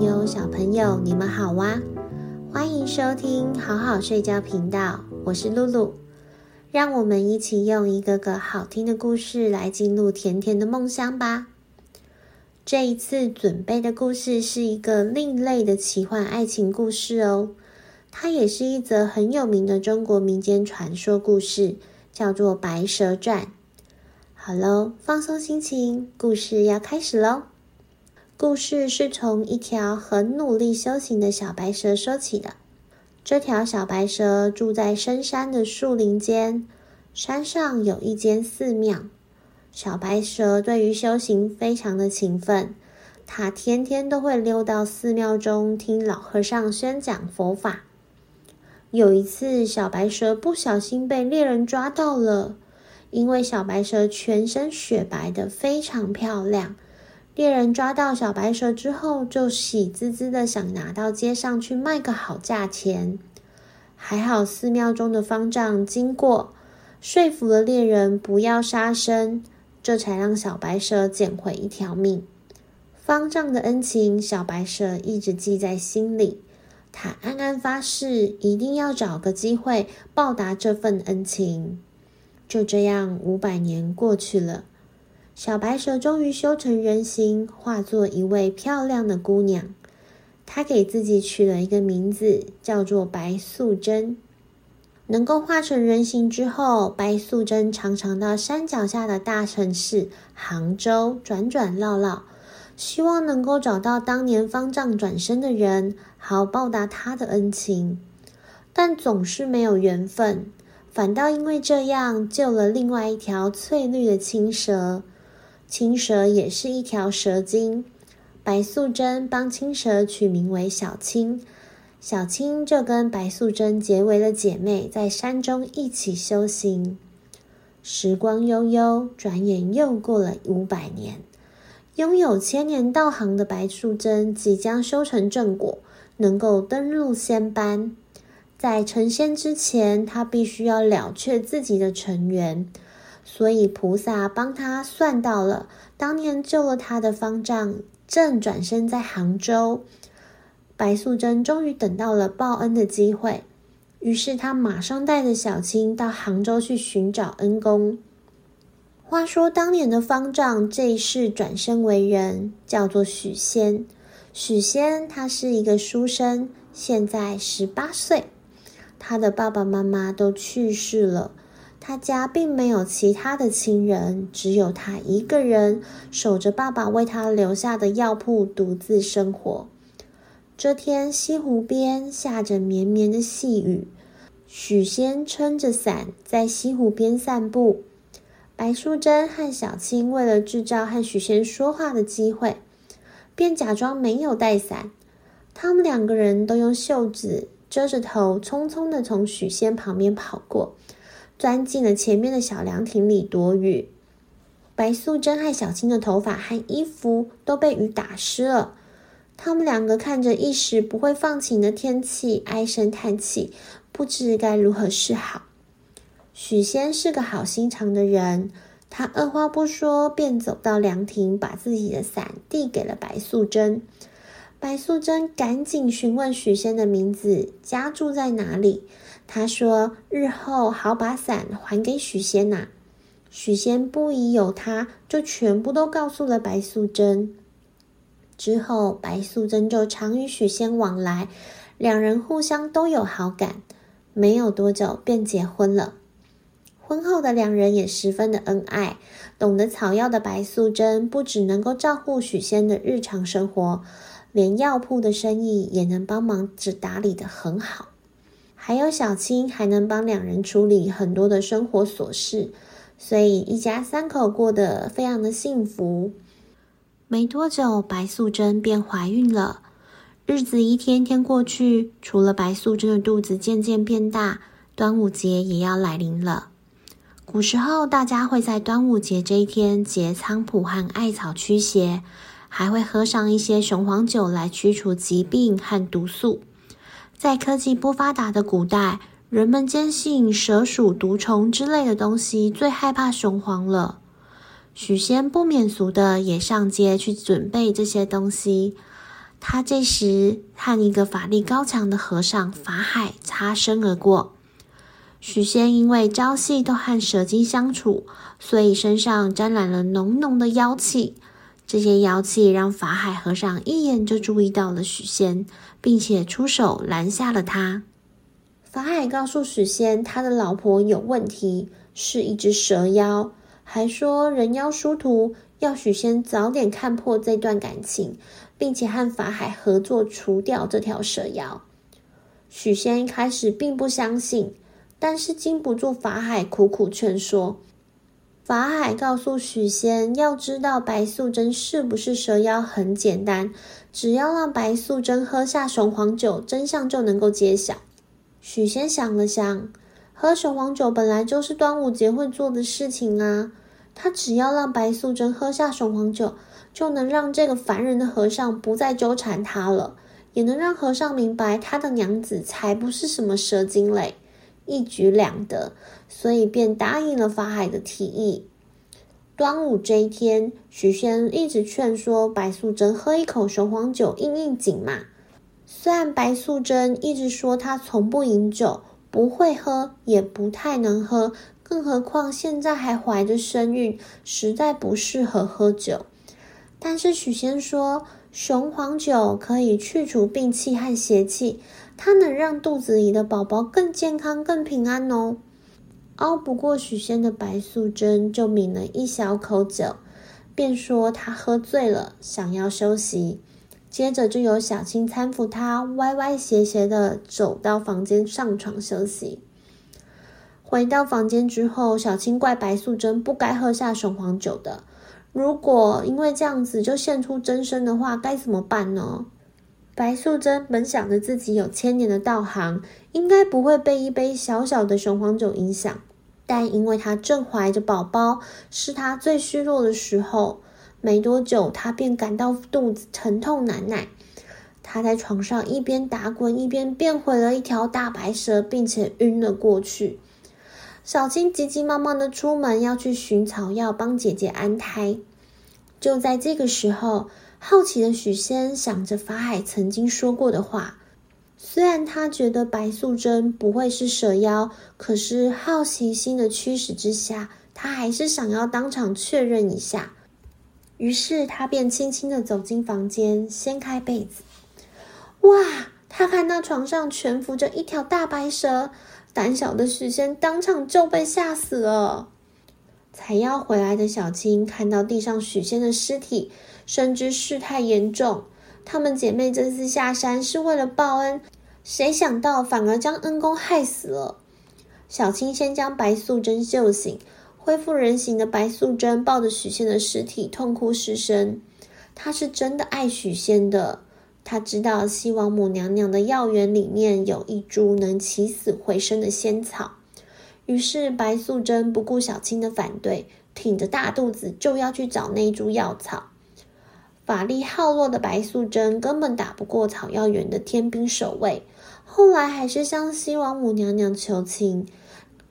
友、小朋友，你们好哇！欢迎收听好好睡觉频道，我是露露。让我们一起用一个个好听的故事来进入甜甜的梦乡吧。这一次准备的故事是一个另类的奇幻爱情故事哦，它也是一则很有名的中国民间传说故事，叫做《白蛇传》。好喽，放松心情，故事要开始喽。故事是从一条很努力修行的小白蛇说起的。这条小白蛇住在深山的树林间，山上有一间寺庙。小白蛇对于修行非常的勤奋，它天天都会溜到寺庙中听老和尚宣讲佛法。有一次，小白蛇不小心被猎人抓到了，因为小白蛇全身雪白的非常漂亮。猎人抓到小白蛇之后，就喜滋滋的想拿到街上去卖个好价钱。还好寺庙中的方丈经过，说服了猎人不要杀生，这才让小白蛇捡回一条命。方丈的恩情，小白蛇一直记在心里。他暗暗发誓，一定要找个机会报答这份恩情。就这样，五百年过去了。小白蛇终于修成人形，化作一位漂亮的姑娘。她给自己取了一个名字，叫做白素贞。能够化成人形之后，白素贞常常到山脚下的大城市杭州转转绕绕，希望能够找到当年方丈转生的人，好报答他的恩情。但总是没有缘分，反倒因为这样救了另外一条翠绿的青蛇。青蛇也是一条蛇精，白素贞帮青蛇取名为小青，小青就跟白素贞结为了姐妹，在山中一起修行。时光悠悠，转眼又过了五百年，拥有千年道行的白素贞即将修成正果，能够登入仙班。在成仙之前，她必须要了却自己的尘缘。所以菩萨帮他算到了，当年救了他的方丈正转身在杭州，白素贞终于等到了报恩的机会，于是他马上带着小青到杭州去寻找恩公。话说当年的方丈这一世转身为人，叫做许仙。许仙他是一个书生，现在十八岁，他的爸爸妈妈都去世了。他家并没有其他的亲人，只有他一个人守着爸爸为他留下的药铺，独自生活。这天，西湖边下着绵绵的细雨，许仙撑着伞在西湖边散步。白素贞和小青为了制造和许仙说话的机会，便假装没有带伞。他们两个人都用袖子遮着头，匆匆地从许仙旁边跑过。钻进了前面的小凉亭里躲雨。白素贞和小青的头发和衣服都被雨打湿了。他们两个看着一时不会放晴的天气，唉声叹气，不知该如何是好。许仙是个好心肠的人，他二话不说便走到凉亭，把自己的伞递给了白素贞。白素贞赶紧询问许仙的名字，家住在哪里。他说：“日后好把伞还给许仙呐、”许仙不疑有他，就全部都告诉了白素贞。之后，白素贞就常与许仙往来，两人互相都有好感。没有多久，便结婚了。婚后的两人也十分的恩爱。懂得草药的白素贞，不只能够照顾许仙的日常生活，连药铺的生意也能帮忙只打理得很好。还有小青还能帮两人处理很多的生活琐事，所以一家三口过得非常的幸福。没多久，白素贞便怀孕了。日子一天天过去，除了白素贞的肚子渐渐变大，端午节也要来临了。古时候，大家会在端午节这一天结菖蒲和艾草驱邪，还会喝上一些雄黄酒来驱除疾病和毒素。在科技不发达的古代，人们坚信蛇鼠毒虫之类的东西最害怕雄黄了。许仙不免俗的也上街去准备这些东西。他这时和一个法力高强的和尚法海擦身而过。许仙因为朝夕都和蛇精相处，所以身上沾染了浓浓的妖气。这些妖气让法海和尚一眼就注意到了许仙，并且出手拦下了他。法海告诉许仙，他的老婆有问题，是一只蛇妖，还说人妖殊途，要许仙早点看破这段感情，并且和法海合作除掉这条蛇妖。许仙一开始并不相信。但是经不住法海苦苦劝说，法海告诉许仙，要知道白素贞是不是蛇妖很简单，只要让白素贞喝下雄黄酒，真相就能够揭晓。许仙想了想，喝雄黄酒本来就是端午节会做的事情啊，他只要让白素贞喝下雄黄酒，就能让这个烦人的和尚不再纠缠他了，也能让和尚明白他的娘子才不是什么蛇精嘞。一举两得，所以便答应了法海的提议。端午这一天，许仙一直劝说白素贞喝一口雄黄酒应应景嘛。虽然白素贞一直说她从不饮酒，不会喝，也不太能喝，更何况现在还怀着身孕，实在不适合喝酒。但是许仙说，雄黄酒可以去除病气和邪气。它能让肚子里的宝宝更健康、更平安哦。熬不过许仙的白素贞就抿了一小口酒，便说她喝醉了，想要休息。接着就有小青搀扶她，歪歪斜斜的走到房间上床休息。回到房间之后，小青怪白素贞不该喝下雄黄酒的。如果因为这样子就现出真身的话，该怎么办呢？白素贞本想着自己有千年的道行，应该不会被一杯小小的雄黄酒影响，但因为她正怀着宝宝，是她最虚弱的时候，没多久她便感到肚子疼痛难耐。她在床上一边打滚，一边变回了一条大白蛇，并且晕了过去。小青急急忙忙的出门要去寻草药帮姐姐安胎。就在这个时候，好奇的许仙想着法海曾经说过的话，虽然他觉得白素贞不会是蛇妖，可是好奇心的驱使之下，他还是想要当场确认一下。于是他便轻轻的走进房间，掀开被子，哇！他看到床上蜷伏着一条大白蛇，胆小的许仙当场就被吓死了。采药回来的小青看到地上许仙的尸体。深知事态严重，她们姐妹这次下山是为了报恩，谁想到反而将恩公害死了。小青先将白素贞救醒，恢复人形的白素贞抱着许仙的尸体痛哭失声。她是真的爱许仙的，她知道西王母娘娘的药园里面有一株能起死回生的仙草，于是白素贞不顾小青的反对，挺着大肚子就要去找那株药草。法力耗弱的白素贞根本打不过草药园的天兵守卫，后来还是向西王母娘娘求情。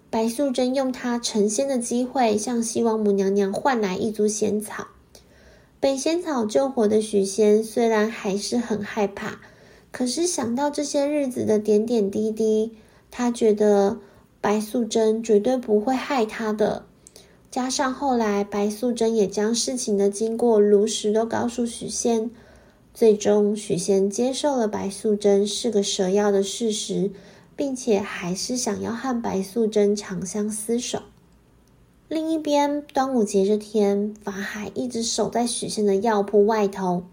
白素贞用她成仙的机会，向西王母娘娘换来一株仙草。被仙草救活的许仙虽然还是很害怕，可是想到这些日子的点点滴滴，他觉得白素贞绝对不会害他的。加上后来白素贞也将事情的经过如实都告诉许仙，最终许仙接受了白素贞是个蛇妖的事实，并且还是想要和白素贞长相厮守。另一边，端午节这天，法海一直守在许仙的药铺外头。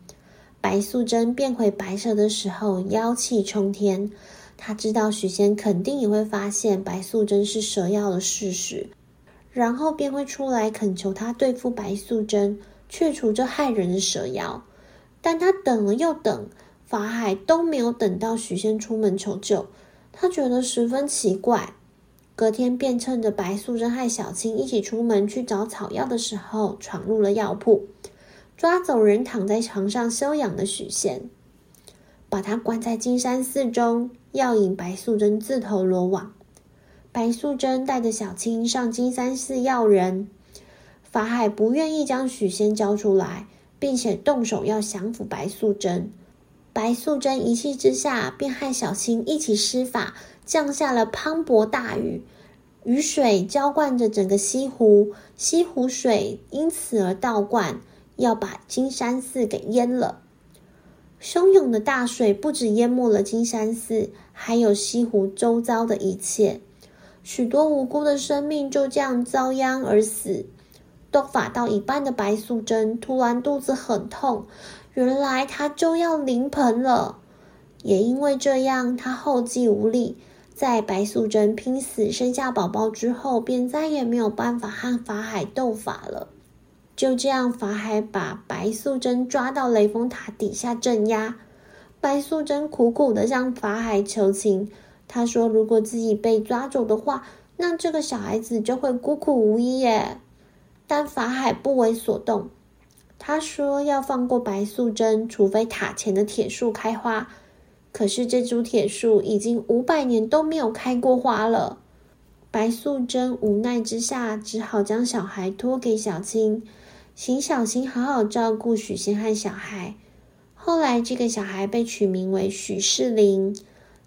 白素贞变回白蛇的时候，妖气冲天，他知道许仙肯定也会发现白素贞是蛇妖的事实。然后便会出来恳求他对付白素贞，去除这害人的蛇妖。但他等了又等，法海都没有等到许仙出门求救，他觉得十分奇怪。隔天便趁着白素贞和小青一起出门去找草药的时候，闯入了药铺，抓走人躺在床上休养的许仙，把他关在金山寺中，要引白素贞自投罗网。白素贞带着小青上金山寺要人，法海不愿意将许仙交出来，并且动手要降服白素贞。白素贞一气之下，便和小青一起施法，降下了磅礴大雨，雨水浇灌着整个西湖，西湖水因此而倒灌，要把金山寺给淹了。汹涌的大水不止淹没了金山寺，还有西湖周遭的一切，许多无辜的生命就这样遭殃而死。斗法到一半的白素贞突然肚子很痛，原来她就要临盆了。也因为这样，她后继无力。在白素贞拼死生下宝宝之后，便再也没有办法和法海斗法了。就这样，法海把白素贞抓到雷峰塔底下镇压。白素贞苦苦地向法海求情，她说：“如果自己被抓走的话，那这个小孩子就会孤苦无依耶。”但法海不为所动，他说要放过白素贞，除非塔前的铁树开花。可是这株铁树已经五百年都没有开过花了。白素贞无奈之下，只好将小孩托给小青。请小青好好照顾许仙和小孩。后来，这个小孩被取名为许仕林。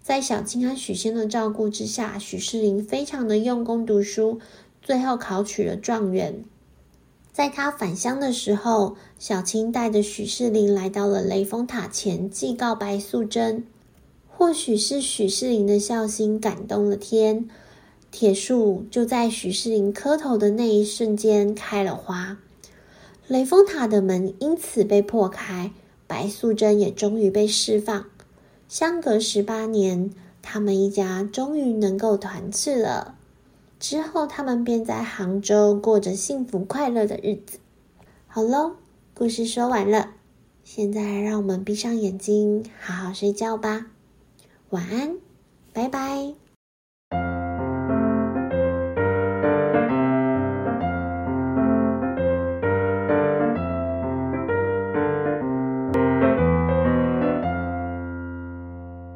在小青和许仙的照顾之下，许仕林非常的用功读书，最后考取了状元。在他返乡的时候，小青带着许仕林来到了雷峰塔前，祭告白素贞。或许是许仕林的孝心感动了天，铁树就在许仕林磕头的那一瞬间开了花。雷峰塔的门因此被破开，白素贞也终于被释放。相隔十八年，他们一家终于能够团聚了。之后，他们便在杭州过着幸福快乐的日子。好喽，故事说完了，现在让我们闭上眼睛，好好睡觉吧。晚安，拜拜。